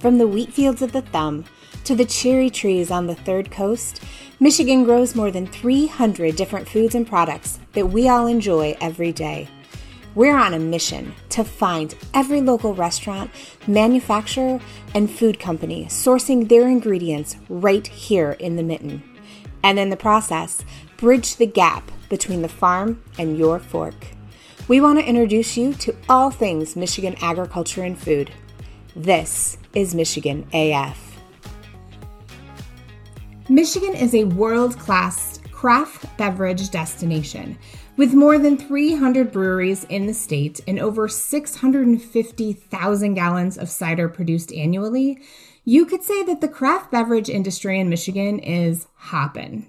From the wheat fields of the Thumb to the cherry trees on the Third Coast, Michigan grows more than 300 different foods and products that we all enjoy every day. We're on a mission to find every local restaurant, manufacturer, and food company sourcing their ingredients right here in the mitten. And in the process, bridge the gap between the farm and your fork. We want to introduce you to all things Michigan agriculture and food. This is Michigan AF. Michigan is a world class craft beverage destination with more than 300 breweries in the state and over 650,000 gallons of cider produced annually. You could say that the craft beverage industry in Michigan is hoppin'.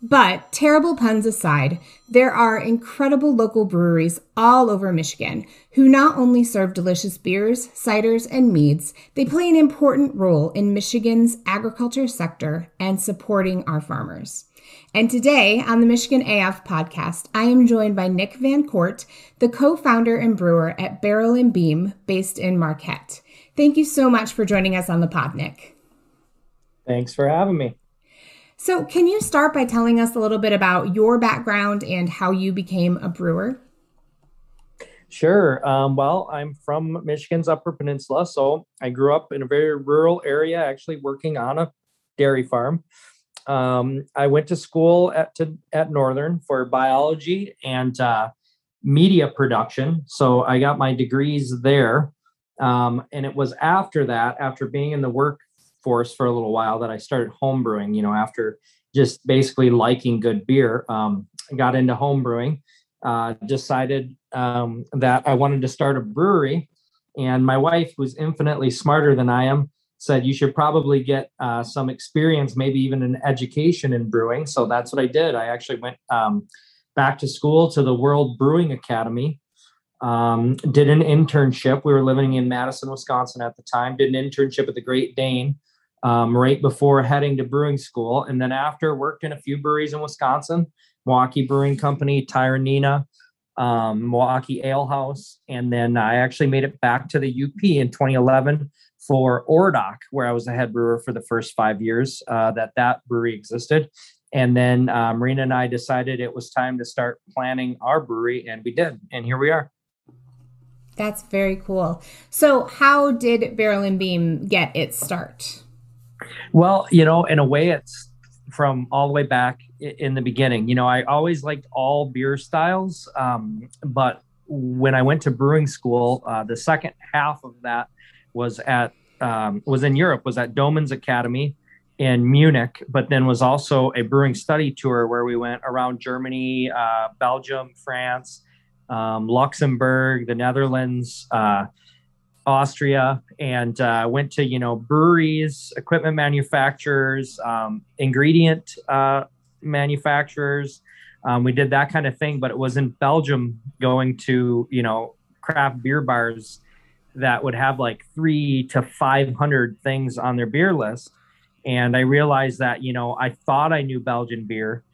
But terrible puns aside, there are incredible local breweries all over Michigan who not only serve delicious beers, ciders, and meads, they play an important role in Michigan's agriculture sector and supporting our farmers. And today on the Michigan AF podcast, I am joined by Nick VanCourt, the co founder and brewer at Barrel and Beam, based in Marquette. Thank you so much for joining us on the pod, Nick. Thanks for having me. So, can you start by telling us a little bit about your background and how you became a brewer? Sure. Um, well, I'm from Michigan's Upper Peninsula. So, I grew up in a very rural area, actually working on a dairy farm. Um, I went to school at, to, at Northern for biology and uh, media production. So, I got my degrees there. Um, and it was after that, after being in the workforce for a little while that I started homebrewing. you know, after just basically liking good beer. Um, I got into homebrewing. uh, decided um, that I wanted to start a brewery. And my wife, who's infinitely smarter than I am, said you should probably get uh, some experience, maybe even an education in brewing. So that's what I did. I actually went um, back to school to the World Brewing Academy. Um, did an internship. We were living in Madison, Wisconsin at the time. Did an internship at the Great Dane um, right before heading to brewing school. And then after, worked in a few breweries in Wisconsin, Milwaukee Brewing Company, Tyranena, um, Milwaukee Ale House. And then I actually made it back to the UP in 2011 for Ore Dock, where I was the head brewer for the first five years uh, that that brewery existed. And then uh, Marina and I decided it was time to start planning our brewery, and we did. And here we are. That's very cool. So, how did Barrel and Beam get its start? Well, you know, in a way, it's from all the way back in the beginning. You know, I always liked all beer styles, um, but when I went to brewing school, uh, the second half of that was at um, was in Europe, was at Doemens Academy in Munich, but then was also a brewing study tour where we went around Germany, uh, Belgium, France, um, Luxembourg, the Netherlands. Uh, Austria and uh, went to you know breweries, equipment manufacturers, um, ingredient uh, manufacturers. Um, we did that kind of thing, but it was in Belgium going to you know craft beer bars that would have like three to five hundred things on their beer list, and I realized that you know I thought I knew Belgian beer.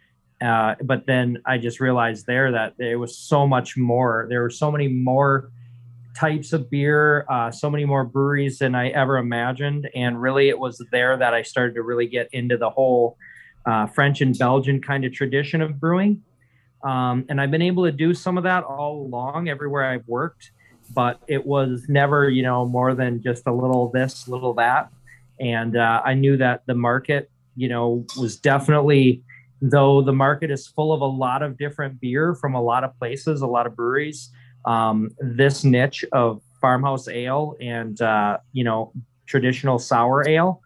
Uh, but then I just realized there that there was so much more. There were so many more types of beer, uh, so many more breweries than I ever imagined. And really, it was there that I started to really get into the whole uh, French and Belgian kind of tradition of brewing. Um, and I've been able to do some of that all along everywhere I've worked, but it was never, you know, more than just a little this, little that. And uh, I knew that the market, you know, was definitely, though the market is full of a lot of different beer from a lot of places, a lot of breweries um, this niche of farmhouse ale and uh, you know traditional sour ale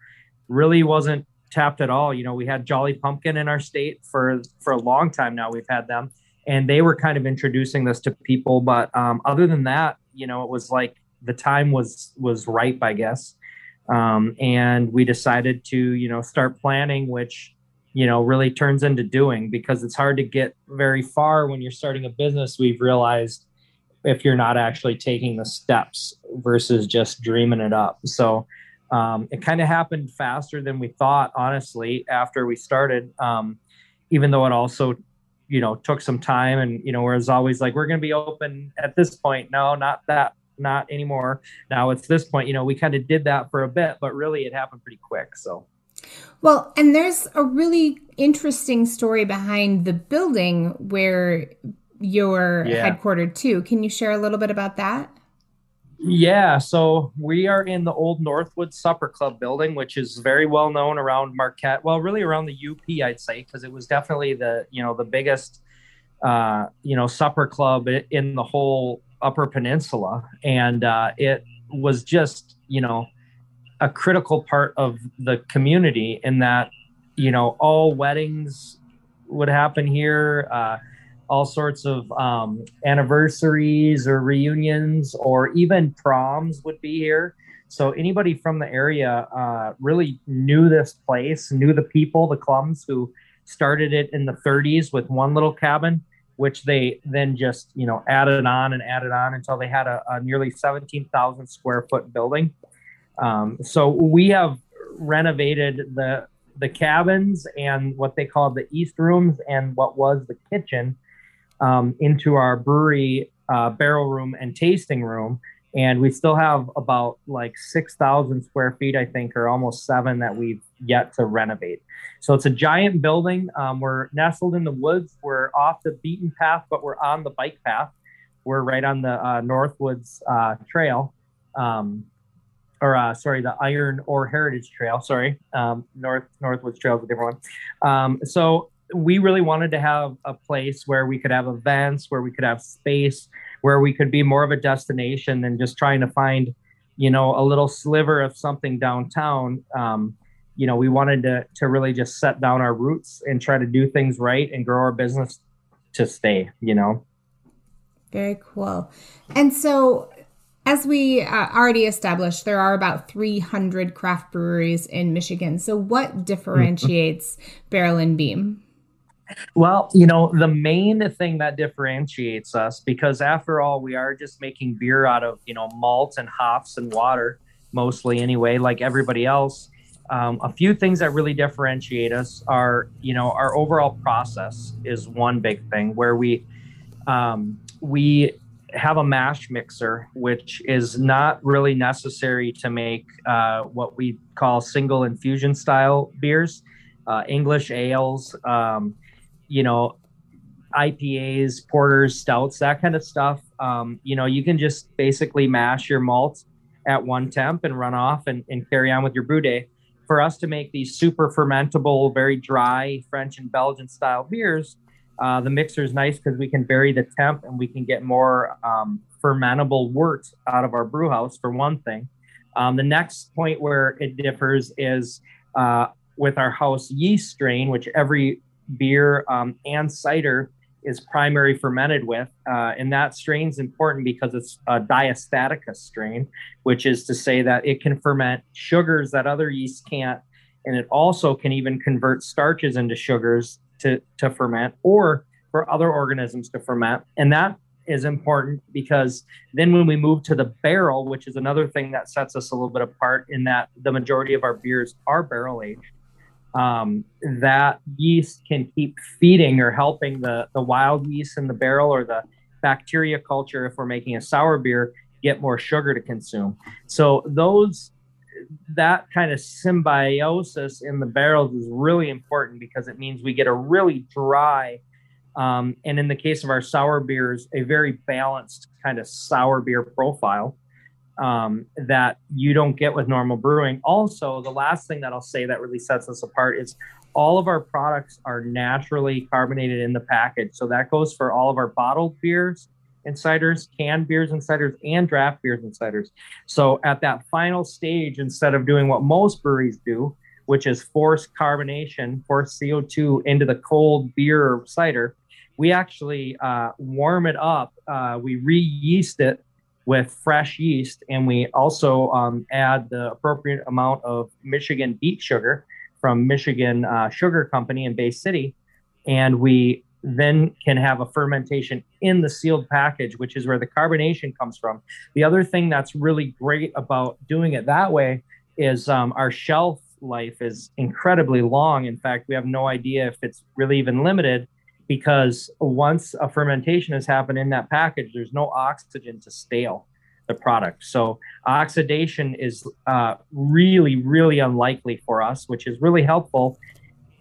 really wasn't tapped at all. You know, we had Jolly Pumpkin in our state for for a long time now. We've had them, and they were kind of introducing this to people. But um, other than that, you know, it was like the time was was ripe, I guess. Um, and we decided to you know start planning, which you know really turns into doing because it's hard to get very far when you're starting a business. We've realized if you're not actually taking the steps versus just dreaming it up. So Um, it kind of happened faster than we thought, honestly, after we started. Um, even though it also, you know, took some time, and you know, whereas always like we're going to be open at this point. No, not that, not anymore. Now it's this point. You know, we kind of did that for a bit, but really it happened pretty quick. So. Well, and there's a really interesting story behind the building where you're yeah. headquartered too. Can you share a little bit about that? Yeah, so we are in the old Northwood Supper Club building, which is very well known around Marquette. Well, really around the UP, I'd say, because it was definitely the you know the biggest uh, you know supper club in the whole Upper Peninsula, and uh, it was just you know a critical part of the community in that you know all weddings would happen here. Uh, all sorts of um, anniversaries or reunions or even proms would be here. So anybody from the area uh, really knew this place, knew the people, the Clums who started it in the 30s with one little cabin, which they then just you know added on and added on until they had a, a nearly 17,000 square foot building. Um, so we have renovated the the cabins and what they call the east rooms and what was the kitchen um, into our brewery uh, barrel room and tasting room. And we still have about like 6,000 square feet, I think, or almost seven that we've yet to renovate. So it's a giant building. Um, we're nestled in the woods. We're off the beaten path, but we're on the bike path. We're right on the uh, Northwoods uh, Trail, um, or uh, sorry, the Iron Ore Heritage Trail. Sorry, um, North Northwoods Trail is a different one. Um, so we really wanted to have a place where we could have events, where we could have space, where we could be more of a destination than just trying to find, you know, a little sliver of something downtown. Um, you know, we wanted to to really just set down our roots and try to do things right and grow our business to stay. You know. Very cool. And so, as we uh, already established, there are about 300 craft breweries in Michigan. So, what differentiates Barrel and Beam? Well, you know, the main thing that differentiates us, because after all, we are just making beer out of, you know, malt and hops and water, mostly anyway, like everybody else. Um, a few things that really differentiate us are, you know, our overall process is one big thing where we, um, we have a mash mixer, which is not really necessary to make uh, what we call single infusion style beers, uh, English ales. Um, you know, IPAs, porters, stouts, that kind of stuff. Um, you know, you can just basically mash your malt at one temp and run off and, and carry on with your brew day. For us to make these super fermentable, very dry French and Belgian style beers, uh, the mixer is nice because we can vary the temp and we can get more um, fermentable wort out of our brew house, for one thing. Um, the next point where it differs is uh, with our house yeast strain, which every beer um, and cider is primary fermented with. Uh, and that strain is important because it's a diastatica strain, which is to say that it can ferment sugars that other yeasts can't. And it also can even convert starches into sugars to, to ferment or for other organisms to ferment. And that is important because then when we move to the barrel, which is another thing that sets us a little bit apart in that the majority of our beers are barrel aged um, that yeast can keep feeding or helping the, the wild yeast in the barrel or the bacteria culture if we're making a sour beer get more sugar to consume so those that kind of symbiosis in the barrels is really important because it means we get a really dry um, and in the case of our sour beers a very balanced kind of sour beer profile um, that you don't get with normal brewing. Also, the last thing that I'll say that really sets us apart is all of our products are naturally carbonated in the package. So that goes for all of our bottled beers and ciders, canned beers and ciders, and draft beers and ciders. So at that final stage, instead of doing what most breweries do, which is force carbonation, force CO2 into the cold beer or cider, we actually uh, warm it up. Uh, we re yeast it with fresh yeast, and we also um, add the appropriate amount of Michigan beet sugar from Michigan uh, Sugar Company in Bay City, and we then can have a fermentation in the sealed package, which is where the carbonation comes from. The other thing that's really great about doing it that way is um, our shelf life is incredibly long. In fact, we have no idea if it's really even limited because once a fermentation has happened in that package, there's no oxygen to stale the product. So oxidation is uh, really, really unlikely for us, which is really helpful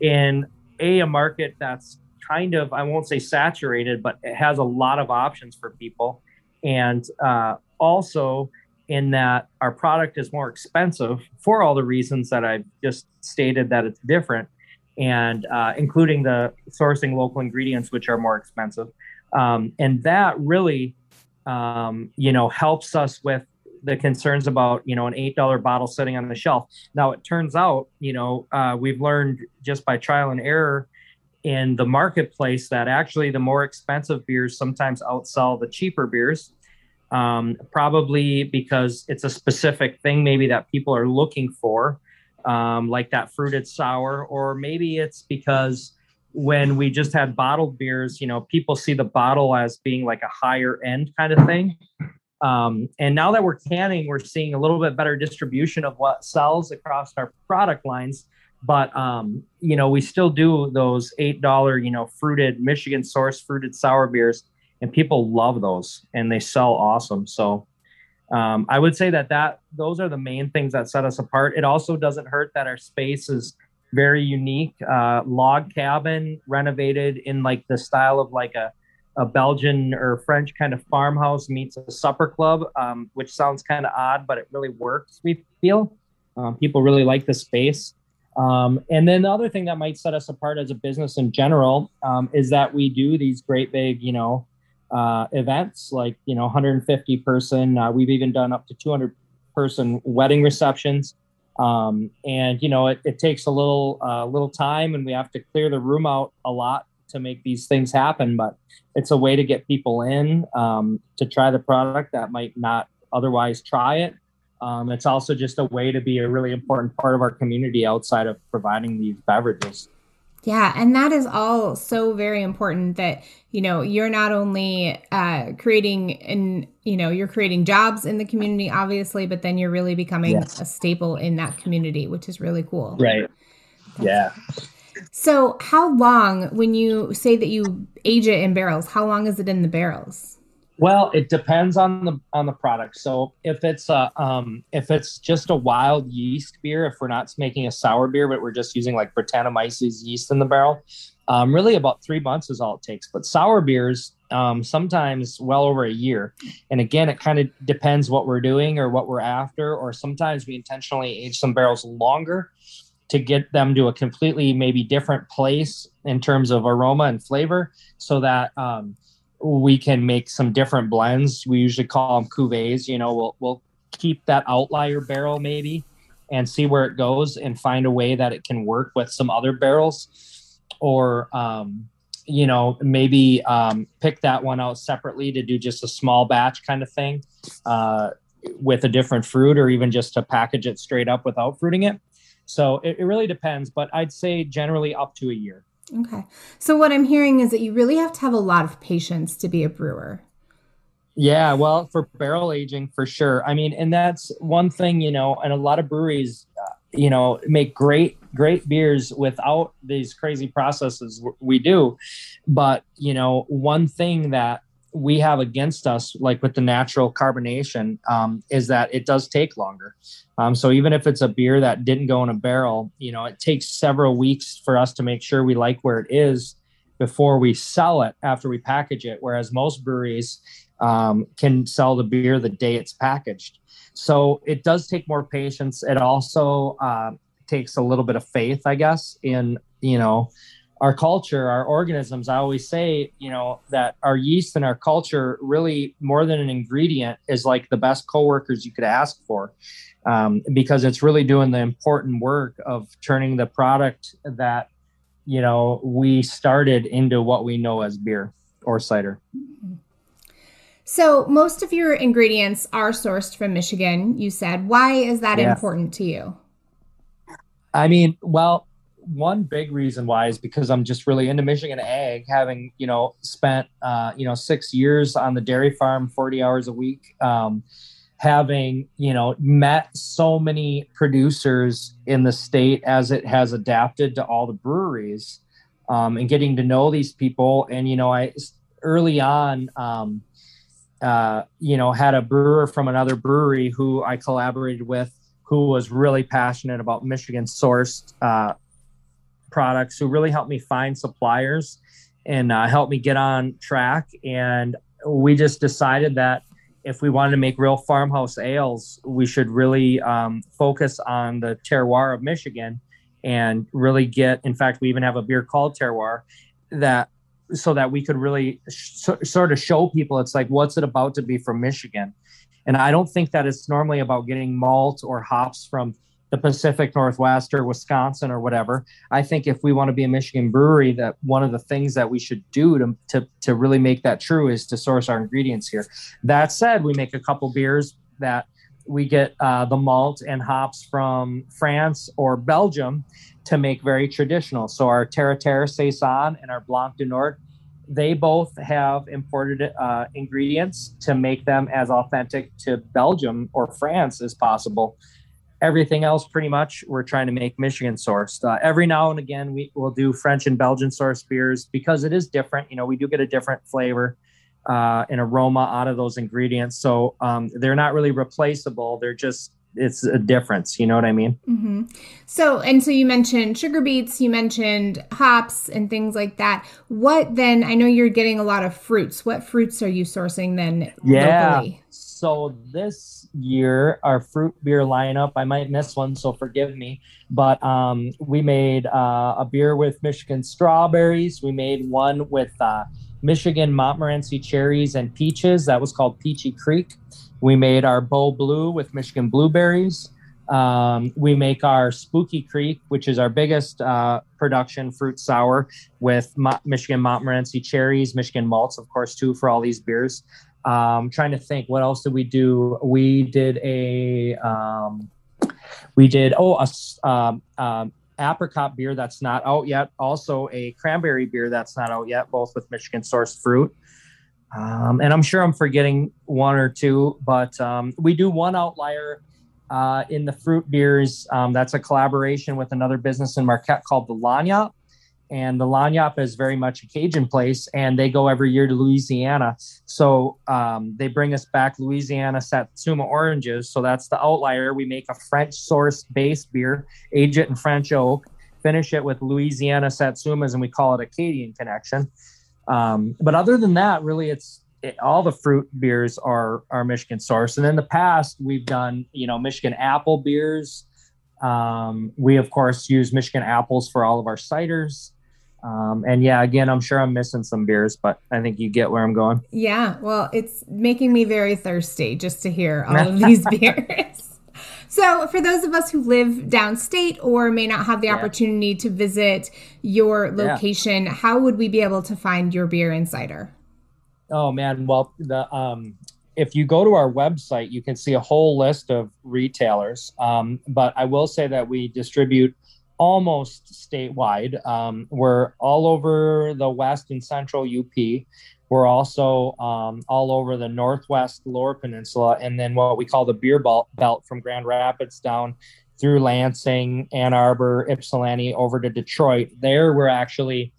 in a, a market that's kind of, I won't say saturated, but it has a lot of options for people. And uh, also in that our product is more expensive for all the reasons that I've just stated that it's different and uh, including the sourcing local ingredients, which are more expensive. Um, and that really, um, you know, helps us with the concerns about, you know, an $8 bottle sitting on the shelf. Now, it turns out, you know, uh, we've learned just by trial and error in the marketplace that actually the more expensive beers sometimes outsell the cheaper beers. Um, probably because it's a specific thing maybe that people are looking for um, like that fruited sour, or maybe it's because when we just had bottled beers, you know, people see the bottle as being like a higher end kind of thing. Um, and now that we're canning, we're seeing a little bit better distribution of what sells across our product lines. But um, you know, we still do those eight dollar, you know, fruited Michigan source fruited sour beers, and people love those, and they sell awesome. So um, I would say that that those are the main things that set us apart. It also doesn't hurt that our space is very unique. Uh, log cabin renovated in like the style of like a, a Belgian or French kind of farmhouse meets a supper club, um, which sounds kind of odd, but it really works. We feel um, people really like the space. Um, and then the other thing that might set us apart as a business in general um, is that we do these great big, you know, uh, events like you know 150 person uh, we've even done up to 200 person wedding receptions. Um, and you know it, it takes a little uh, little time and we have to clear the room out a lot to make these things happen but it's a way to get people in um, to try the product that might not otherwise try it um, it's also just a way to be a really important part of our community outside of providing these beverages yeah, and that is all so very important that, you know, you're not only uh, creating and, you know, you're creating jobs in the community, obviously, but then you're really becoming yes. a staple in that community, which is really cool. Right. That's yeah. So, how long, when you say that you age it in barrels, how long is it in the barrels? Well, it depends on the on the product. So if it's a um, if it's just a wild yeast beer, if we're not making a sour beer, but we're just using like Brettanomyces yeast in the barrel, um, really about three months is all it takes. But sour beers, um, sometimes well over a year. And again, it kind of depends what we're doing or what we're after. Or sometimes we intentionally age some barrels longer to get them to a completely maybe different place in terms of aroma and flavor, so that um, we can make some different blends. We usually call them cuvées. You know, we'll we'll keep that outlier barrel maybe and see where it goes and find a way that it can work with some other barrels, or um, you know maybe um, pick that one out separately to do just a small batch kind of thing uh, with a different fruit, or even just to package it straight up without fruiting it. So it, it really depends, but I'd say generally up to a year. Okay. So what I'm hearing is that you really have to have a lot of patience to be a brewer. Yeah, well, for barrel aging, for sure. I mean, and that's one thing, you know, and a lot of breweries, uh, you know, make great, great beers without these crazy processes we do. But, you know, one thing that we have against us, like with the natural carbonation, um, is that it does take longer. Um, so even if it's a beer that didn't go in a barrel, you know, it takes several weeks for us to make sure we like where it is before we sell it after we package it. Whereas most breweries um, can sell the beer the day it's packaged. So it does take more patience. It also uh, takes a little bit of faith, I guess, in you know our culture, our organisms. I always say, you know, that our yeast and our culture really more than an ingredient is like the best coworkers you could ask for, um, because it's really doing the important work of turning the product that you know we started into what we know as beer or cider. So most of your ingredients are sourced from Michigan. You said, why is that yeah. important to you? I mean, well, one big reason why is because I'm just really into Michigan ag, having you know spent uh, you know six years on the dairy farm, 40 hours a week. Um, having you know met so many producers in the state as it has adapted to all the breweries um, and getting to know these people and you know i early on um, uh, you know had a brewer from another brewery who i collaborated with who was really passionate about michigan sourced uh, products who really helped me find suppliers and uh, helped me get on track and we just decided that if we wanted to make real farmhouse ales, we should really um, focus on the terroir of Michigan and really get. In fact, we even have a beer called terroir that so that we could really sh- sort of show people it's like what's it about to be from Michigan. And I don't think that it's normally about getting malt or hops from the Pacific Northwest or Wisconsin or whatever. I think if we want to be a Michigan brewery, that one of the things that we should do to, to, to really make that true is to source our ingredients here. That said, we make a couple beers that we get uh, the malt and hops from France or Belgium to make very traditional. So our Terre Terre Saison and our Blanc du Nord, they both have imported uh, ingredients to make them as authentic to Belgium or France as possible everything else pretty much we're trying to make michigan sourced uh, every now and again we will do french and belgian sourced beers because it is different. You know we do get a different flavor uh, and aroma out of those ingredients. So um, they're not really replaceable. They're just it's a difference. You know what i mean? Mm-hmm. so and so you mentioned sugar beets you mentioned hops and things like that. What then i know you're getting a lot of fruits. What fruits are you sourcing then yeah. locally? So this year our fruit beer lineup i might miss one so forgive me. But um, we made uh, a beer with michigan strawberries. We made one with uh, michigan montmorency cherries and peaches. That was called peachy creek. We made our bow blue with michigan blueberries. Um, we make our spooky creek which is our biggest uh, production fruit sour with Mo- michigan montmorency cherries michigan malts of course too for all these beers um, trying to think, what else did we do? We did a, um, we did oh a um, um, apricot beer that's not out yet. Also a cranberry beer that's not out yet, both with Michigan sourced fruit. Um, and I'm sure I'm forgetting one or two, but um, we do one outlier uh, in the fruit beers. Um, that's a collaboration with another business in Marquette called the Lagniappe and the Lagniappe is very much a Cajun place, and they go every year to Louisiana. So um, they bring us back Louisiana Satsuma oranges. So that's the outlier. We make a French source base beer, age it in French oak, finish it with Louisiana Satsumas, and we call it a Acadian Connection. Um, but other than that, really, it's it, all the fruit beers are are Michigan source. And in the past, we've done you know Michigan apple beers. Um, we of course use Michigan apples for all of our ciders. Um, and yeah, again, I'm sure I'm missing some beers, but I think you get where I'm going. Yeah, well, it's making me very thirsty just to hear all of these beers. So, for those of us who live downstate or may not have the yeah. opportunity to visit your location, yeah. how would we be able to find your beer insider? Oh man, well, the um, if you go to our website, you can see a whole list of retailers. Um, but I will say that we distribute almost statewide. Um, we're all over the West and Central UP. We're also um, all over the Northwest Lower Peninsula, and then what we call the beer belt, from Grand Rapids down through Lansing, Ann Arbor, Ypsilanti, over to Detroit. There, we're actually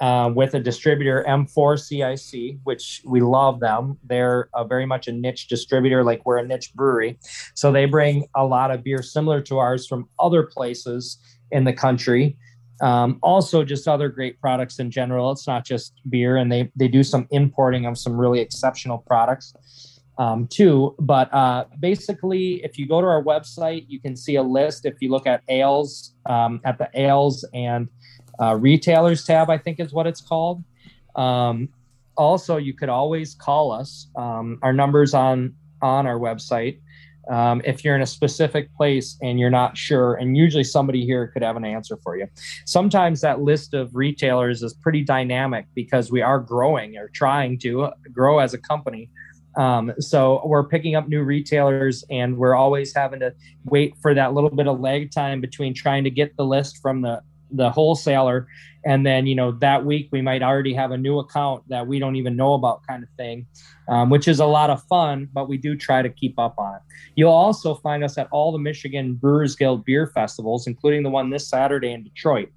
uh, with a distributor, M4CIC, which we love them. They're a very much a niche distributor, like we're a niche brewery. So they bring a lot of beer similar to ours from other places in the country. Um, also, just other great products in general. It's not just beer, and they they do some importing of some really exceptional products um, too. But uh, basically, if you go to our website, you can see a list. If you look at ales um, at the ales and uh, retailers tab, I think is what it's called. Um, also, you could always call us. Um, our numbers on on our website um, if you're in a specific place and you're not sure. And usually somebody here could have an answer for you. Sometimes that list of retailers is pretty dynamic because we are growing or trying to grow as a company. Um, so we're picking up new retailers and we're always having to wait for that little bit of lag time between trying to get the list from the the wholesaler. And then you know that week we might already have a new account that we don't even know about kind of thing um, which is a lot of fun but we do try to keep up on it. You'll also find us at all the michigan brewers guild beer festivals including the one this saturday in detroit.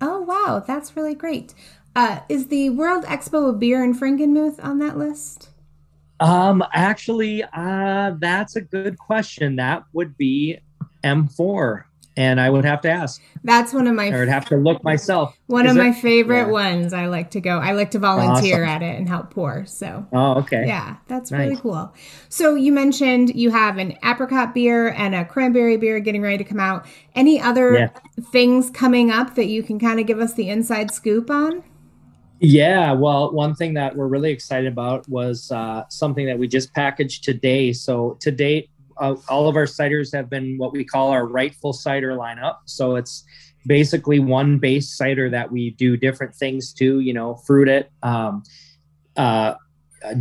Oh wow. That's really great. Uh, is the world expo of beer in frankenmuth on that list? Um actually uh that's a good question. That would be m4 and I would have to ask. That's one of my. I would have to look myself. One Is of it? my favorite yeah. ones. I like to go. I like to volunteer awesome. at it and help pour. So. Oh, okay. Yeah, that's nice. really cool. So you mentioned you have an apricot beer and a cranberry beer getting ready to come out. Any other yeah. things coming up that you can kind of give us the inside scoop on? Yeah, well, one thing that we're really excited about was uh, something that we just packaged today. So to date, uh, all of our ciders have been what we call our rightful cider lineup. So it's basically one base cider that we do different things to, you know, fruit it, um, uh,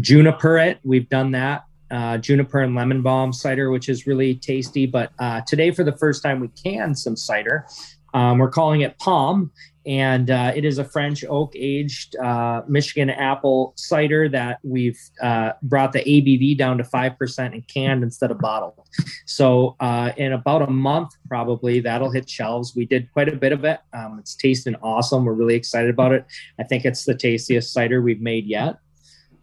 juniper it. We've done that. Uh, juniper and lemon balm cider, which is really tasty. But uh, today, for the first time, we can some cider. Um, we're calling it Palm, and uh, it is a French oak aged uh, Michigan apple cider that we've uh, brought the ABV down to 5% and canned instead of bottled. So, uh, in about a month, probably that'll hit shelves. We did quite a bit of it. Um, it's tasting awesome. We're really excited about it. I think it's the tastiest cider we've made yet.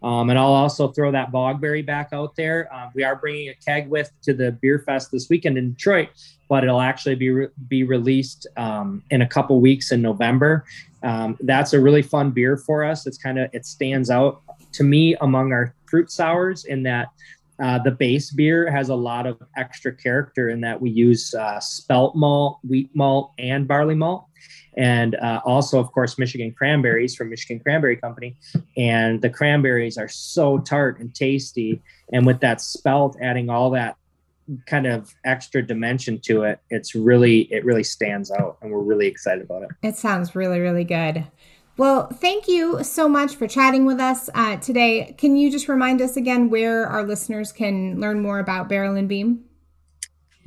Um, and I'll also throw that bogberry back out there. Um, we are bringing a keg with to the beer fest this weekend in Detroit, but it'll actually be re- be released um, in a couple weeks in November. Um, that's a really fun beer for us. It's kind of it stands out to me among our fruit sours in that uh, the base beer has a lot of extra character in that we use uh, spelt malt, wheat malt, and barley malt and uh, also of course michigan cranberries from michigan cranberry company. And the cranberries are so tart and tasty. And with that spelt adding all that kind of extra dimension to it it's really it really stands out. And we're really excited about it. It sounds really really good. Well, thank you so much for chatting with us uh, today. Can you just remind us again where our listeners can learn more about Barrel and Beam?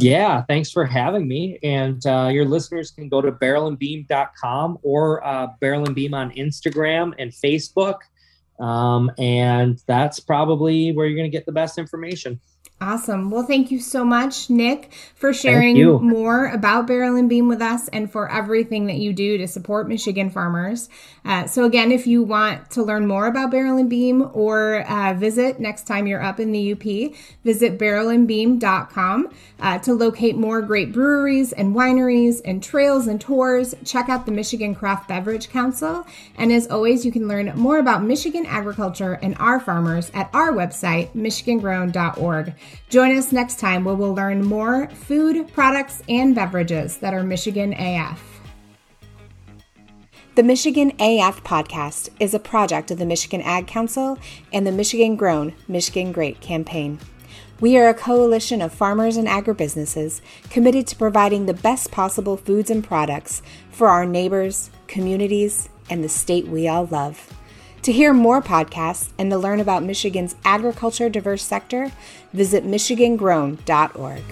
Yeah, thanks for having me. And uh, your listeners can go to barrelandbeam.com or uh, Barrel and Beam on Instagram and Facebook. Um, and that's probably where you're going to get the best information. Awesome. Well, thank you so much, Nick, for sharing more about Barrel and Beam with us and for everything that you do to support Michigan farmers. Uh, so, again, if you want to learn more about Barrel and Beam or uh, visit next time you're up in the UP, visit barrelandbeam.com uh, to locate more great breweries and wineries and trails and tours. Check out the Michigan Craft Beverage Council. And as always, you can learn more about Michigan agriculture and our farmers at our website, michigangrown.org. Join us next time where we'll learn more food, products, and beverages that are Michigan AF. The Michigan AF podcast is a project of the Michigan Ag Council and the Michigan Grown, Michigan Great campaign. We are a coalition of farmers and agribusinesses committed to providing the best possible foods and products for our neighbors, communities, and the state we all love. To hear more podcasts and to learn about Michigan's agriculture diverse sector, visit michigangrown.org.